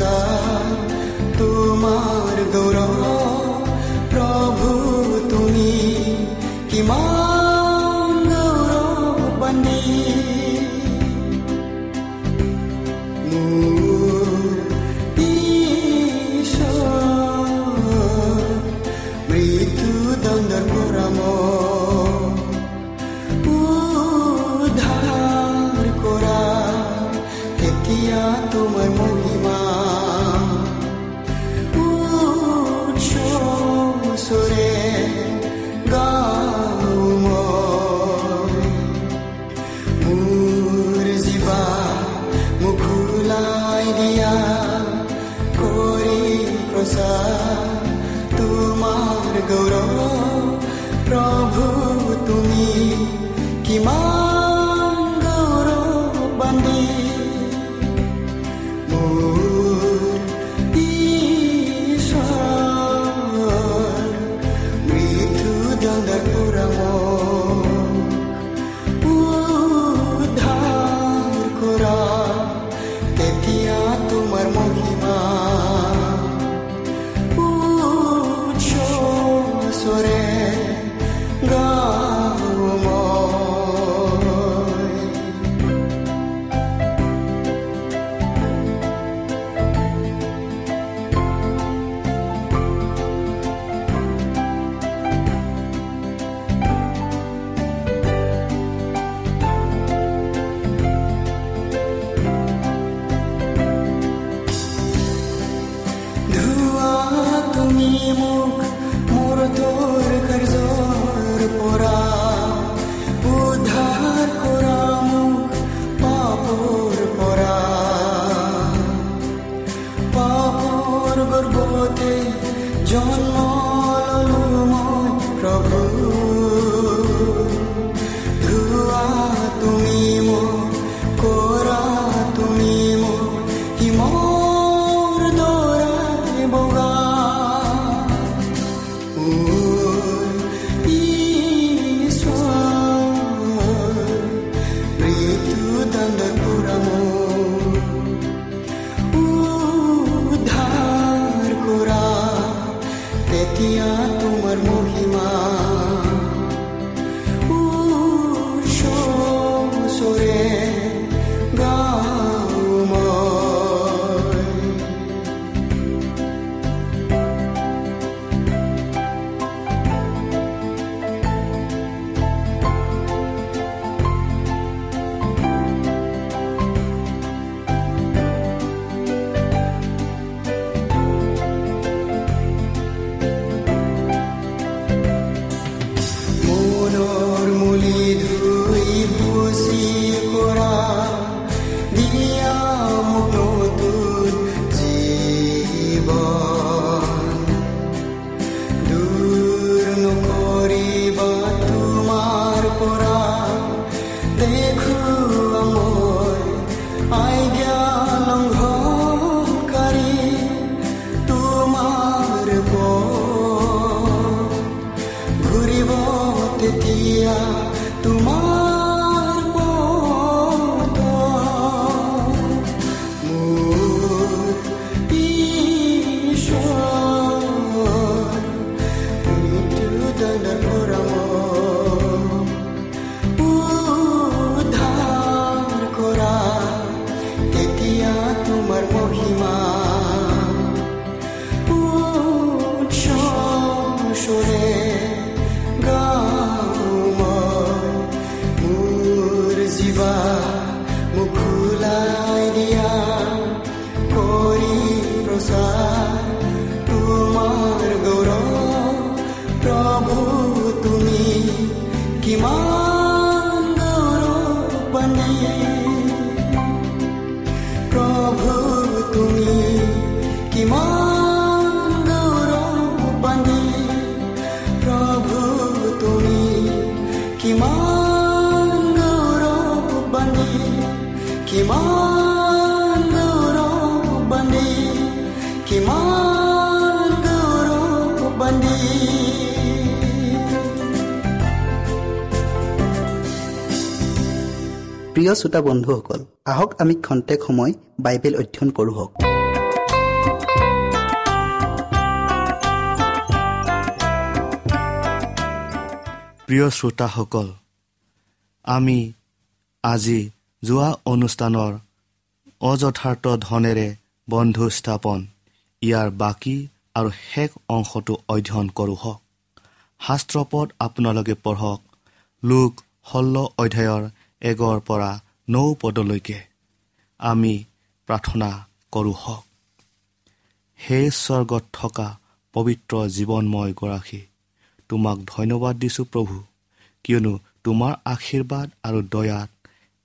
sun দৌড় প্রভু তুমি কিমা তোমার মহিমা You. প্ৰিয় শ্ৰোতা বন্ধুসকল আহক আমি খন্তেক সময় বাইবেল অধ্যয়ন কৰোঁ প্ৰিয় শ্ৰোতাসকল আমি আজি যোৱা অনুষ্ঠানৰ অযথাৰ্থ ধনেৰে বন্ধু স্থাপন ইয়াৰ বাকী আৰু শেষ অংশটো অধ্যয়ন কৰোঁ হওক। শাস্ত্ৰপদ আপোনালোকে পঢ়ক লোক ষোল্ল অধ্যায়ৰ এগৰ পৰা নৌ পদলৈকে। আমি প্ৰাৰ্থনা কৰোঁ হওক। হে স্বৰ্গত থকা পবিত্ৰ জীৱনময় গৰাকী তোমাক ধন্যবাদ দিছোঁ প্ৰভু কিয়নো তোমাৰ আশীৰ্বাদ আৰু দয়াত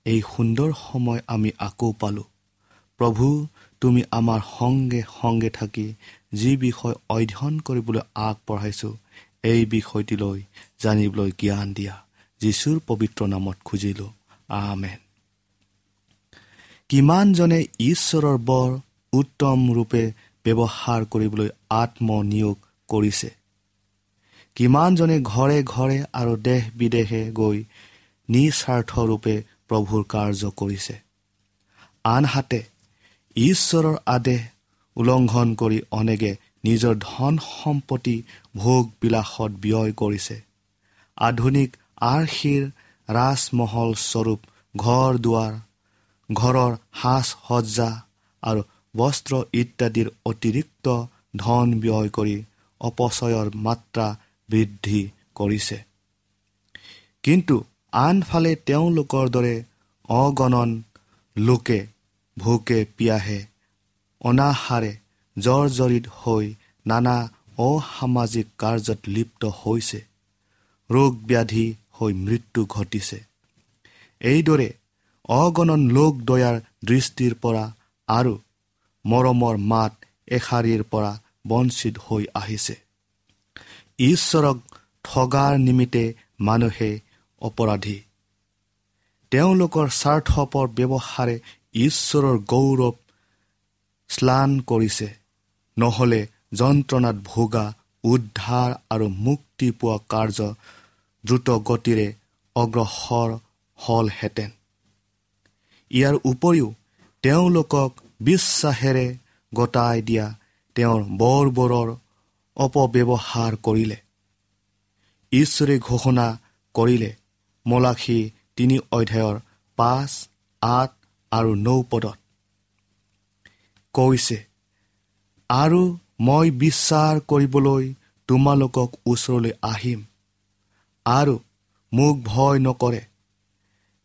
এই সুন্দৰ সময় আমি আকৌ পালোঁ। প্ৰভু তুমি আমাৰ সংগে সংগে থাকি যি বিষয় অধ্যয়ন কৰিবলৈ আগবঢ়াইছোঁ এই বিষয়টিলৈ জানিবলৈ জ্ঞান দিয়া যীশুৰ পবিত্ৰ নামত খুজিলোঁ। আমেন কিমানজনে ঈশ্বৰৰ বৰ উত্তম ৰূপে ব্যৱহাৰ কৰিবলৈ আত্মনিয়োগ কৰিছে? কিমানজনে ঘৰে ঘৰে আৰু দেশ বিদেশে গৈ নিস্বাৰ্থৰূপে প্ৰভুৰ কাৰ্য কৰিছে? আনহাতে ঈশ্বৰৰ আদেশ উলংঘন কৰি অনেকে নিজৰ ধন সম্পত্তি ভোগ বিলাসত ব্যয় কৰিছে। আধুনিক আৰ্শীৰ ৰাজমহল স্বৰূপ ঘৰ দুৱাৰ ঘৰৰ সাজ সজ্জা আৰু বস্ত্ৰ ইত্যাদিৰ অতিৰিক্ত ধন ব্যয় কৰি অপচয়ৰ মাত্ৰা বৃদ্ধি কৰিছে। কিন্তু আনফালে তেওঁলোকৰ দৰে অগণন লোকে ভোকে পিয়াহে অনাহাৰে জৰ্জৰিত হৈ নানা অসামাজিক কাৰ্যত লিপ্ত হৈছে। ৰোগ ব্যাধি হৈ মৃত্যু ঘটিছে। এইদৰে অগণন লোক দয়াৰ দৃষ্টিৰ পৰা আৰু মৰমৰ মাত এশাৰীৰ পৰা বঞ্চিত হৈ আহিছে। ঈশ্বৰক ঠগাৰ নিমিত্তে মানুহে অপৰাধী। তেওঁলোকৰ স্বাৰ্থপৰ ব্যৱহাৰে ঈশ্বৰৰ গৌৰৱ স্নান কৰিছে। নহ'লে যন্ত্ৰণাত ভোগা উদ্ধাৰ আৰু মুক্তি পোৱা কাৰ্য দ্ৰুত গতিৰে অগ্ৰসৰ হলহেঁতেন। ইয়াৰ উপৰিও তেওঁলোকক বিশ্বাসেৰে গতাই দিয়া তেওঁৰ বৰবৰৰ অপব্যৱহাৰ কৰিলে। ঈশ্বৰে ঘোষণা কৰিলে মলাখী তিনি অধ্যায়ৰ পাঁচ আঠ আৰু নৌ পদত। কৈছে আৰু মই বিশ্বাস কৰিবলৈ তোমালোকক ওচৰলৈ আহিম। আৰু মোক ভয় নকৰে।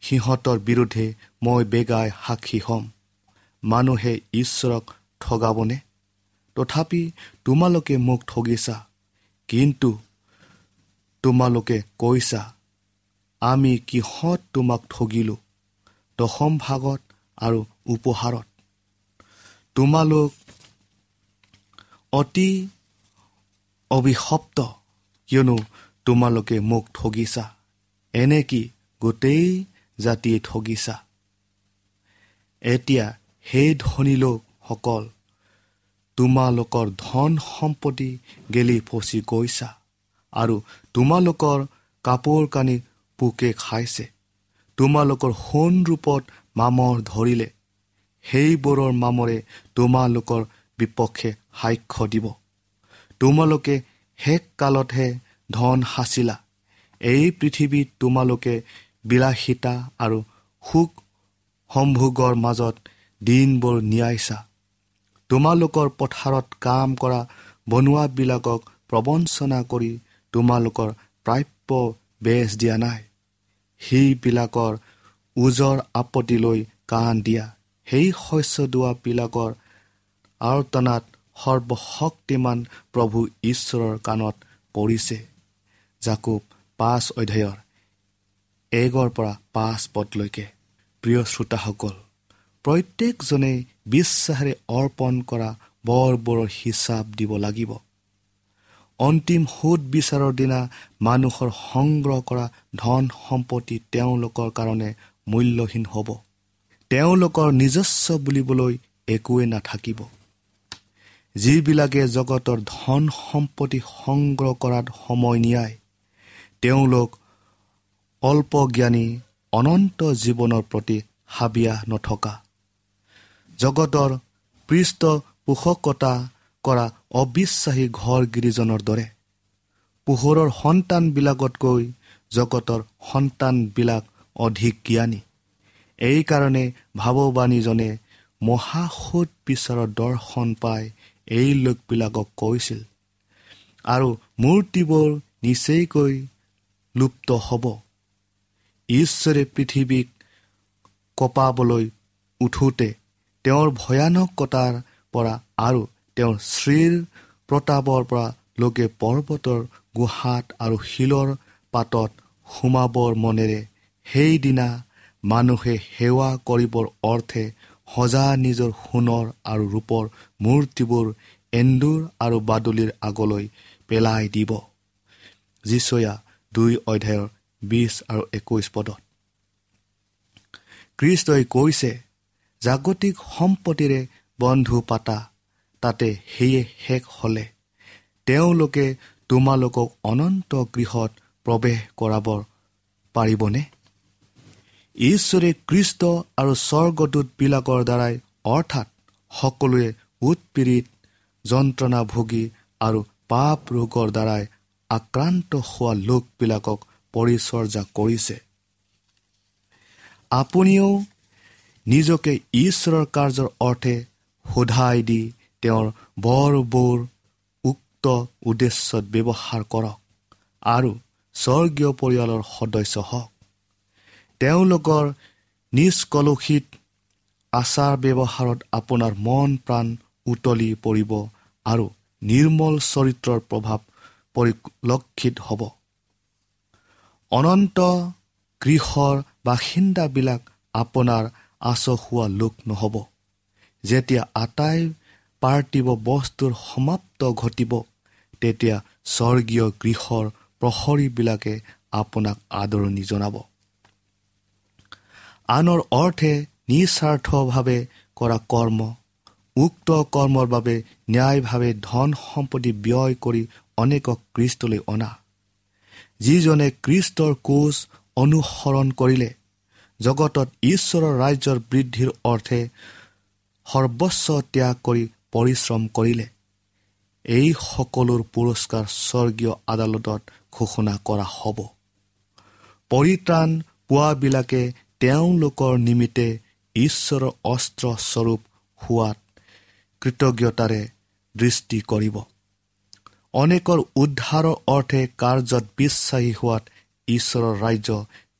সিহঁতৰ বিৰুদ্ধে মই বেগাই সাক্ষী হ'ম। মানুহে ঈশ্বৰক ঠগাবনে? তথাপি তোমালোকে মোক ঠগিছা কিন্তু তোমালোকে কৈছা আমি কিহত তোমাক ঠগিলোঁ দশম ভাগত আৰু উপহাৰত। তোমালোক অতি অভিশপ্ত কিয়নো তোমালোকে মোক ঠগিছা। এনে কি গোটেই জাতিয়ে ঠগিছা? এতিয়া সেই ধনী লোকসকল তোমালোকৰ ধন সম্পত্তি গেলি ফচি গৈছা আৰু তোমালোকৰ কাপোৰ কানি পোকে খাইছে। তোমালোকৰ সোণ ৰূপত মামৰ ধৰিলে সেইবোৰৰ মামৰে তোমালোকৰ বিপক্ষে সাক্ষ্য দিব। তোমালোকে শেষ কালতহে ধন সাঁচিলা এই পৃথিৱীত তোমালোকে বিলাসিতা আৰু সুখ সম্ভোগৰ মাজত দিনবোৰ নিয়াইছা। তোমালোকৰ পথাৰত কাম কৰা বনোৱাবিলাকক প্ৰবঞ্চনা কৰি তোমালোকৰ প্ৰাপ্য বেচ দিয়া নাই। সেইবিলাকৰ ওজৰ আপত্তিলৈ কাণ দিয়া। সেই শস্য দোৱাবিলাকৰ আৰ্তনাত সৰ্বশক্তিমান প্ৰভু ঈশ্বৰৰ কাণত পৰিছে। জাকুব পাঁচ অধ্যায়ৰ এগৰ পৰা পাঁচ পদলৈকে। প্ৰিয় শ্ৰোতাসকল প্ৰত্যেকজনেই বিশ্বাসেৰে অৰ্পণ কৰা বৰবোৰৰ হিচাপ দিব লাগিব। অন্তিম সোধ বিচাৰৰ দিনা মানুহৰ সংগ্ৰহ কৰা ধন সম্পত্তি তেওঁলোকৰ কাৰণে মূল্যহীন হ'ব। তেওঁলোকৰ নিজস্ব বুলিবলৈ একোৱেই নাথাকিব। যিবিলাকে জগতৰ ধন সম্পত্তি সংগ্ৰহ কৰাত সময় নিয়াই তেওঁলোক অল্পজ্ঞানী অনন্ত জীৱনৰ প্ৰতি হাবিয়া নথকা। জগতৰ পৃষ্ঠপোষকতা কৰা অবিশ্বাসী ঘৰ গিৰিজনৰ দৰে। পোহৰৰ সন্তানবিলাকতকৈ জগতৰ সন্তানবিলাক অধিক জ্ঞানী। এইকাৰণে ভাৱবাণীজনে মহাসুদ বিচাৰৰ দৰ্শন পাই এই লোকবিলাকক কৈছিল। আৰু মূৰ্তিবোৰ নিচেইকৈ লুপ্ত হ'ব। ঈশ্বৰে পৃথিৱীক কপাবলৈ উঠোতে তেওঁৰ ভয়ানকতাৰ পৰা আৰু তেওঁৰ শ্ৰীৰ প্ৰতাপৰ পৰা লোকে পৰ্বতৰ গুহাত আৰু শিলৰ পাতত সোমাবৰ মনেৰে সেইদিনা মানুহে সেৱা কৰিবৰ অৰ্থে সজা নিজৰ সোণৰ আৰু ৰূপৰ মূৰ্তিবোৰ এন্দুৰ আৰু বাদুলিৰ আগলৈ পেলাই দিব। যিচয়া দুই অধ্যায়ৰ বিছ আৰু একৈছ পদত। কৃষ্টই কৈছে জাগতিক সম্পত্তিৰে বন্ধু পাতা তাতে সেয়ে শেষ হ'লে। তেওঁলোকে তোমালোকক অনন্ত গৃহত প্ৰৱেশ কৰাব পাৰিবনে? ঈশ্বৰে কৃষ্ট আৰু স্বৰ্গদূতবিলাকৰ দ্বাৰাই অৰ্থাৎ সকলোৱে উৎপীড়িত যন্ত্ৰণা ভোগী আৰু পাপ ৰোগৰ দ্বাৰাই আক্ৰান্ত হোৱা লোকবিলাকক পৰিচৰ্যা কৰিছে। আপুনিও নিজকে ঈশ্বৰৰ কাৰ্যৰ অৰ্থে সোধাই দি তেওঁৰ বৰ বৰ উক্ত উদ্দেশ্যত ব্যৱহাৰ কৰক আৰু স্বৰ্গীয় পৰিয়ালৰ সদস্য হওক। তেওঁলোকৰ নিষ্কলুষিত আচাৰ ব্যৱহাৰত আপোনাৰ মন প্ৰাণ উতলি পৰিব আৰু নিৰ্মল চৰিত্ৰৰ প্ৰভাৱ পৰিলক্ষিত হ'ব। অনন্ত গৃহৰ বাসিন্দাবিলাক আপোনাৰ আচহুৱা লোক নহ'ব। যেতিয়া আটাই পাৰ্থিৱ বস্তুৰ সমাপ্ত ঘটিব তেতিয়া স্বৰ্গীয় গৃহৰ প্ৰহৰীবিলাকে আপোনাক আদৰণি জনাব। আনৰ অৰ্থে নিস্বাৰ্থভাৱে কৰা কৰ্ম উক্ত কৰ্মৰ বাবে ন্যায়ভাৱে ধন সম্পত্তি ব্যয় কৰি অনেকক কৃষ্টলৈ অনা। যিজনে কৃষ্টৰ কোচ অনুসৰণ কৰিলে জগতত ঈশ্বৰৰ ৰাজ্যৰ বৃদ্ধিৰ অৰ্থে সৰ্বস্ব ত্যাগ কৰি পৰিশ্ৰম কৰিলে এই সকলোৰ পুৰস্কাৰ স্বৰ্গীয় আদালতত ঘোষণা কৰা হ'ব। পৰিত্ৰাণ পোৱাবিলাকে তেওঁলোকৰ নিমিত্তে ঈশ্বৰৰ অস্ত্ৰস্বৰূপ হোৱাত কৃতজ্ঞতাৰে দৃষ্টি কৰিব। অনেকৰ উদ্ধাৰৰ অৰ্থে কাৰ্যত বিশ্বাসী হোৱাত ঈশ্বৰৰ ৰাজ্য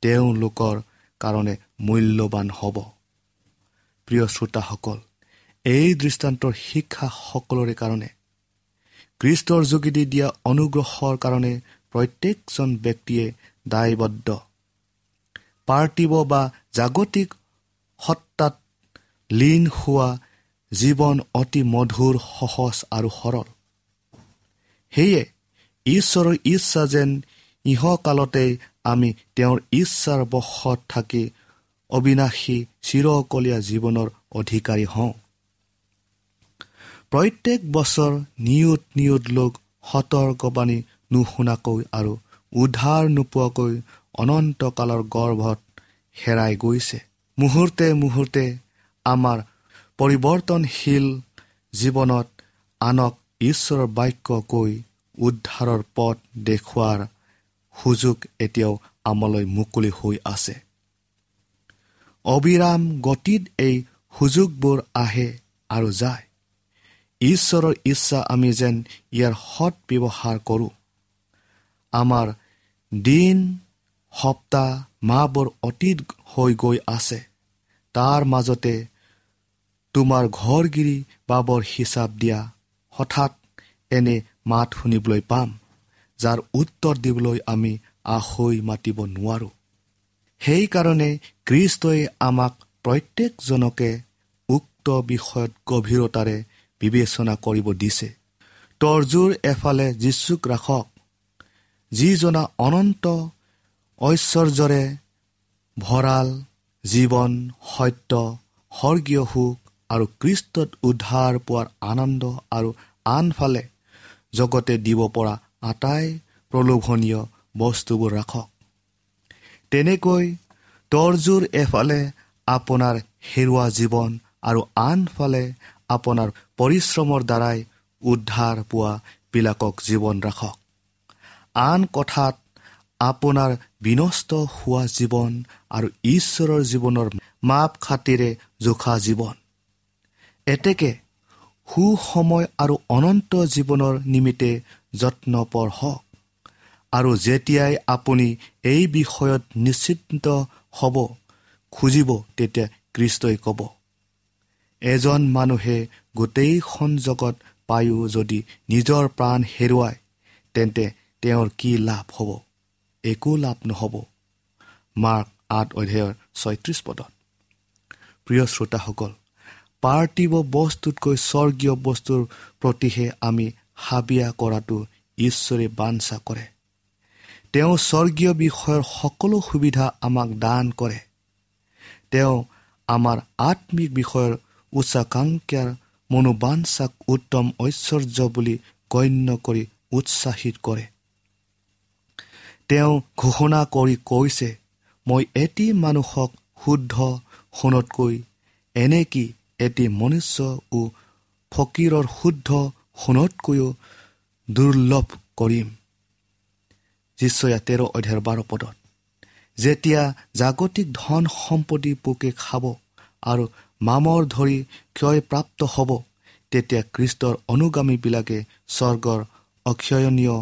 তেওঁলোকৰ কাৰণে মূল্যৱান হ'ব। প্ৰিয় শ্ৰোতাসকল এই দৃষ্টান্তৰ শিক্ষা সকলোৰে কাৰণে কৃষ্টৰ যোগেদি দিয়া অনুগ্ৰহৰ কাৰণে প্ৰত্যেকজন ব্যক্তিয়ে দায়বদ্ধ। পাৰ্থিৱ বা জাগতিক সত্তাত লীন হোৱা জীৱন অতি মধুৰ সহজ আৰু সৰল। সেয়ে ঈশ্বৰৰ ইচ্ছা যেন ইহকালতেই আমি তেওঁৰ ইচ্ছাৰ বশত থাকি অবিনাশী চিৰকলীয়া জীৱনৰ অধিকাৰী হওঁ। প্ৰত্যেক বছৰ নিয়ুত নিয়ুত লোক সতৰ্কবাণী নুশুনাকৈ আৰু উদ্ধাৰ নোপোৱাকৈ অনন্তকালৰ গৰ্ভত হেৰাই গৈছে। মুহূৰ্তে মুহূৰ্তে আমাৰ পৰিৱৰ্তনশীল জীৱনত আনক ঈশ্বৰৰ বাক্য কৈ উদ্ধাৰৰ পথ দেখুওৱাৰ সুযোগ এতিয়াও আমালৈ মুকলি হৈ আছে। অবিৰাম গতিত এই সুযোগবোৰ আহে আৰু যায়। ঈশ্বৰৰ ইচ্ছা আমি যেন ইয়াৰ সৎ ব্যৱহাৰ কৰোঁ। আমাৰ দিন সপ্তাহ মাহবোৰ অতীত হৈ গৈ আছে। তাৰ মাজতে তোমাৰ ঘৰগিৰি বাবৰ হিচাপ দিয়া হঠাৎ এনে মাত শুনিবলৈ পাম যাৰ উত্তৰ দিবলৈ আমি আখৈ মাতিব নোৱাৰোঁ। সেইকাৰণে কৃষ্টই আমাক প্ৰত্যেকজনকে উক্ত বিষয়ত গভীৰতাৰে বিবেচনা কৰিব দিছে। তৰ্জুৰ এফালে যীচুক ৰাখক যিজনা অনন্ত ঐশ্বৰ্যৰে ভঁৰাল জীৱন সত্য স্বৰ্গীয় সুখ আৰু কৃষ্টত উদ্ধাৰ পোৱাৰ আনন্দ আৰু আনফালে জগতে দিব পৰা আটাই প্ৰলোভনীয় বস্তুবোৰ ৰাখক। তেনেকৈ তৰ্জুৰ এফালে আপোনাৰ হেৰুৱা জীৱন আৰু আনফালে আপোনাৰ পৰিশ্ৰমৰ দ্বাৰাই উদ্ধাৰ পোৱাবিলাকক জীৱন ৰাখক। আন কথাত আপোনাৰ বিনষ্ট হোৱা জীৱন আৰু ঈশ্বৰৰ জীৱনৰ মাপ খাতিৰে জোখা জীৱন। এতেকে সুসময় আৰু অনন্ত জীৱনৰ নিমিত্তে যত্নপৰ হওক। আৰু যেতিয়াই আপুনি এই বিষয়ত নিশ্চিন্ত হ'ব খুজিব তেতিয়া কৃষ্টই ক'ব এজন মানুহে গোটেইখন জগত পায়ো যদি নিজৰ প্ৰাণ হেৰুৱায় তেন্তে তেওঁৰ কি লাভ হ'ব? একো লাভ নহ'ব। মাৰ্ক আঠ অধ্যায়ৰ ছয়ত্ৰিছ পদত। প্ৰিয় শ্ৰোতাসকল পাৰ্থিৱ বস্তুতকৈ স্বৰ্গীয় বস্তুৰ প্ৰতিহে আমি হাবিয়া কৰাটো ঈশ্বৰে বাঞ্ছা কৰে। তেওঁ স্বৰ্গীয় বিষয়ৰ সকলো সুবিধা আমাক দান কৰে। তেওঁ আমাৰ আত্মিক বিষয়ৰ উচ্চাকাংক্ষাৰ মনোবাঞ্চাক উত্তম ঐশ্বৰ্য বুলি গণ্য কৰি উৎসাহিত কৰে। তেওঁ ঘোষণা কৰি কৈছে মই এটি মানুহক শুদ্ধ সোণতকৈ এনেকি এটি মনুষ্য ও ফকীৰৰ শুদ্ধ সোণতকৈও দুৰ্লভ কৰিম। যিচয়া তেৰ অধ্যায়ৰ বাৰ পদত যেতিয়া জাগতিক ধন সম্পত্তি পোকে খাব আৰু মামৰ ধৰি ক্ষয়প্ৰাপ্ত হ'ব তেতিয়া খ্ৰীষ্টৰ অনুগামীবিলাকে স্বৰ্গৰ অক্ষয়নীয়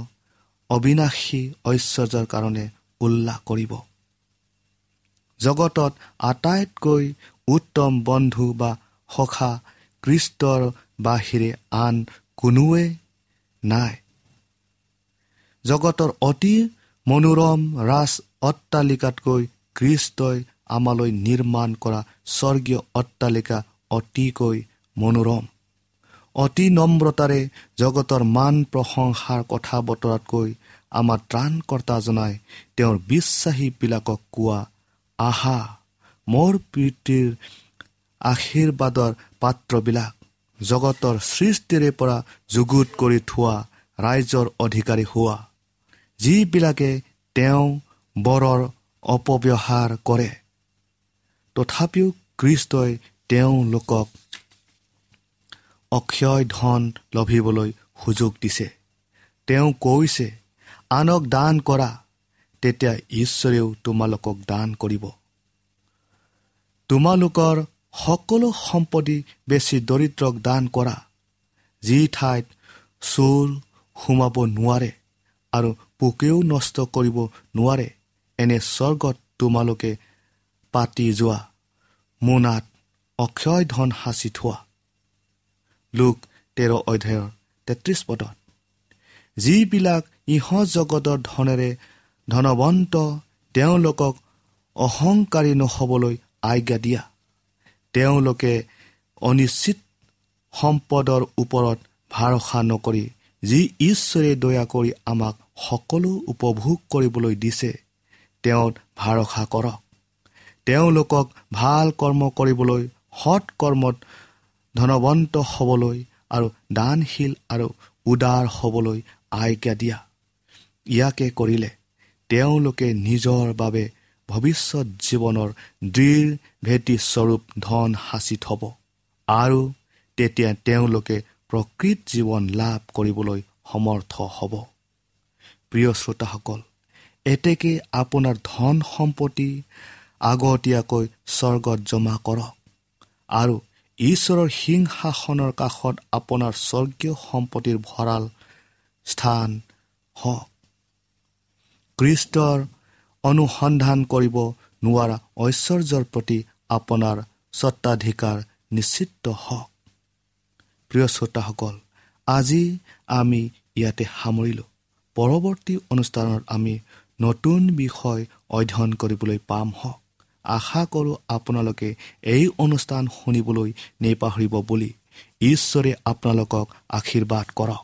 অবিনাশী ঐশ্বৰ্যৰ কাৰণে উল্লাস কৰিব। জগতত আটাইতকৈ উত্তম বন্ধু বা সখা কৃষ্টৰ বাহিৰে আন কোনোৱে নাই। জগতৰ অতি মনোৰম ৰাজ অট্টালিকাতকৈ কৃষ্টই আমালৈ নিৰ্মাণ কৰা স্বৰ্গীয় অট্টালিকা অতিকৈ মনোৰম। অতি নম্ৰতাৰে জগতৰ মান প্ৰশংসাৰ কথা বতৰাতকৈ আমাৰ ত্ৰাণকৰ্তাজনাই তেওঁৰ বিশ্বাসীবিলাকক কোৱা আহা মোৰ প্ৰীতিৰ আশীৰ্বাদৰ পাত্ৰবিলাক জগতৰ সৃষ্টিৰে পৰা যুগুত কৰি থোৱা ৰাইজৰ অধিকাৰী হোৱা যিবিলাকে তেওঁ বৰৰ অপব্যৱহাৰ কৰে। তথাপিও কৃষ্টই তেওঁলোকক অক্ষয় ধন লভিবলৈ সুযোগ দিছে। তেওঁ কৈছে আনক দান কৰা তেতিয়া ঈশ্বৰেও তোমালোকক দান কৰিব। তোমালোকৰ সকলো সম্পত্তি বেছি দৰিদ্ৰক দান কৰা যি ঠাইত চোৰ সোমাব নোৱাৰে আৰু পোকেও নষ্ট কৰিব নোৱাৰে এনে স্বৰ্গত তোমালোকে পাতি যোৱা মোনাত অক্ষয় ধন সাঁচি থোৱা। লোক তেৰ অধ্যায়ৰ তেত্ৰিছ পদত যিবিলাক ইহ জগতৰ ধনেৰে ধনৱন্ত তেওঁলোকক অহংকাৰী নহ'বলৈ আজ্ঞা দিয়া। তেওঁলোকে অনিশ্চিত সম্পদৰ ওপৰত ভৰসা নকৰি যি ঈশ্বৰে দয়া কৰি আমাক সকলো উপভোগ কৰিবলৈ দিছে তেওঁত ভৰসা কৰক। তেওঁলোকক ভাল কৰ্ম কৰিবলৈ সৎ কৰ্মত ধনৱন্ত হ'বলৈ আৰু দানশীল আৰু উদাৰ হ'বলৈ আজ্ঞা দিয়া। ইয়াকে কৰিলে তেওঁলোকে নিজৰ বাবে ভৱিষ্যত জীৱনৰ দৃঢ় ভেটি স্বৰূপ ধন সাঁচি থ'ব আৰু তেতিয়া তেওঁলোকে প্ৰকৃত জীৱন লাভ কৰিবলৈ সমৰ্থ হ'ব। প্ৰিয় শ্ৰোতাসকল এতেকে আপোনাৰ ধন সম্পত্তি আগতীয়াকৈ স্বৰ্গত জমা কৰক। আৰু ঈশ্বৰৰ সিংহাসনৰ কাষত আপোনাৰ স্বৰ্গীয় সম্পত্তিৰ ভঁৰাল স্থান হওক। কৃষ্টৰ অনুসন্ধান কৰিব নোৱাৰা ঐশ্বৰ্যৰ প্ৰতি আপোনাৰ স্বত্বাধিকাৰ নিশ্চিত হওক। প্ৰিয় শ্ৰোতাসকল আজি আমি ইয়াতে সামৰিলোঁ। পৰৱৰ্তী অনুষ্ঠানত আমি নতুন বিষয় অধ্যয়ন কৰিবলৈ পাম হওক। আশা কৰোঁ আপোনালোকে এই অনুষ্ঠান শুনিবলৈ নেপাহৰিব বুলি। ঈশ্বৰে আপোনালোকক আশীৰ্বাদ কৰক।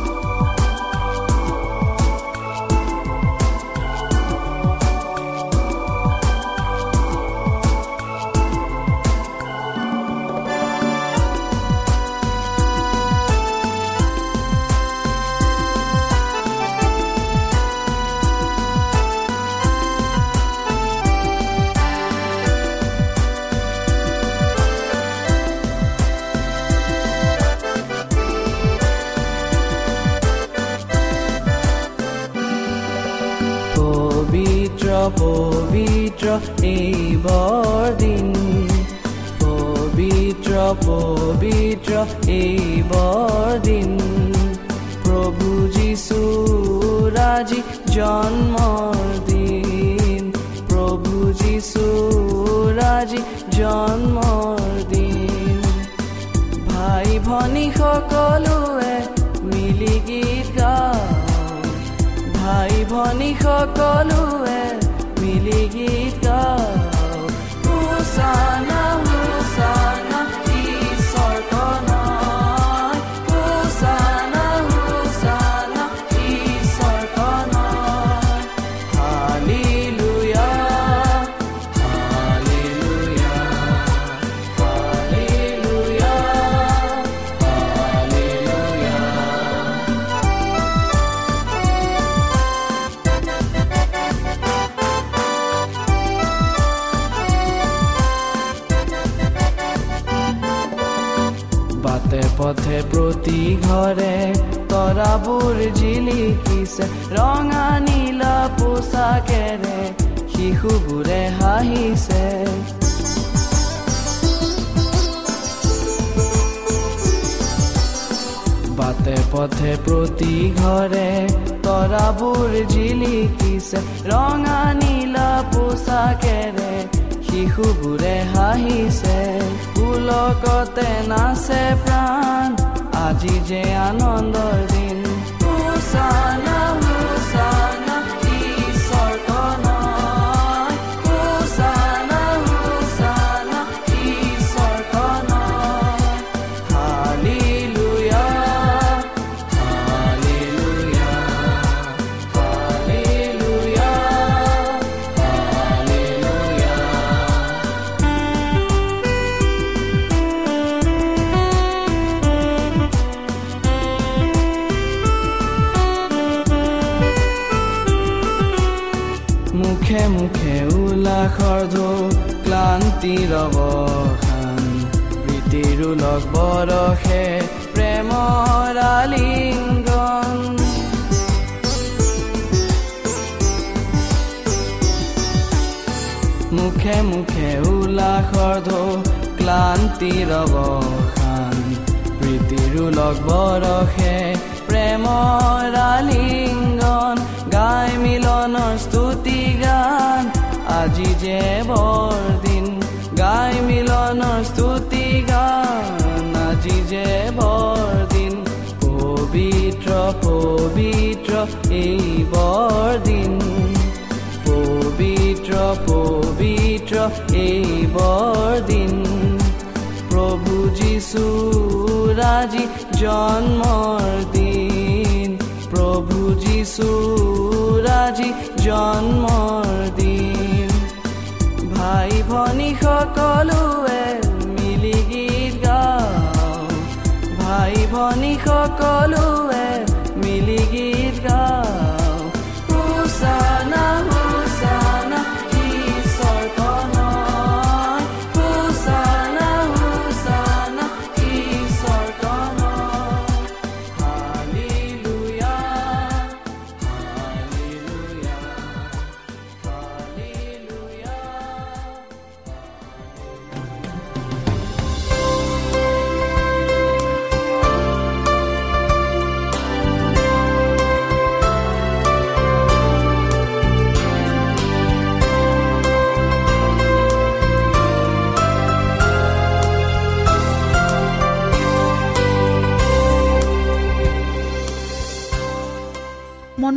এই বৰদিন পবিত্ৰ পবিত্ৰ এই বৰদিন প্ৰভু যীশু ৰাজি জন্মৰ দিন। প্ৰভু যীশু ৰাজি জন্মৰ দিন। ভাই ভনী সকলোৱে মিলি গীত গাওঁ। ভাই ভনী সকলোৱে মিলি গীত ঘৰে তৰাবোৰ জিলিকিছে ৰঙা নীলা পোচাকেৰে শিশুবোৰে হাঁহিছে বাটে পথে প্ৰতি ঘৰে তৰাবোৰ জিলিকিছে ৰঙা নীলা পোচাকেৰে শিশুবোৰে হাঁহিছে পুলকতে নাচে প্ৰাণ আজি যে আনন্দৰ দিন হোচানা ধো ক্লান্তিৰ অৱসান। প্ৰীতিৰো লগ বৰষে প্ৰেমৰ আলিংগন। মুখে মুখে উল্লাসৰ ধো অৱসান। প্ৰীতিৰো লগ বৰষে প্ৰেমৰ আলিংগন। গাই মিলনৰ স্তুতি গান আজি যে বৰদিন গাই মিলনৰ স্তুতি গান। আজি যে বৰদিন পবিত্ৰ পবিত্ৰ এই বৰদিন পবিত্ৰ পবিত্ৰ এই বৰদিন প্ৰভু যীশু ৰাজি জন্মৰ দিন। প্ৰভু যীশু আজি জন্মৰ দিন ভনী সকলোৱে মিলি গীত গাওঁ। ভাই ভনী সকলোৱে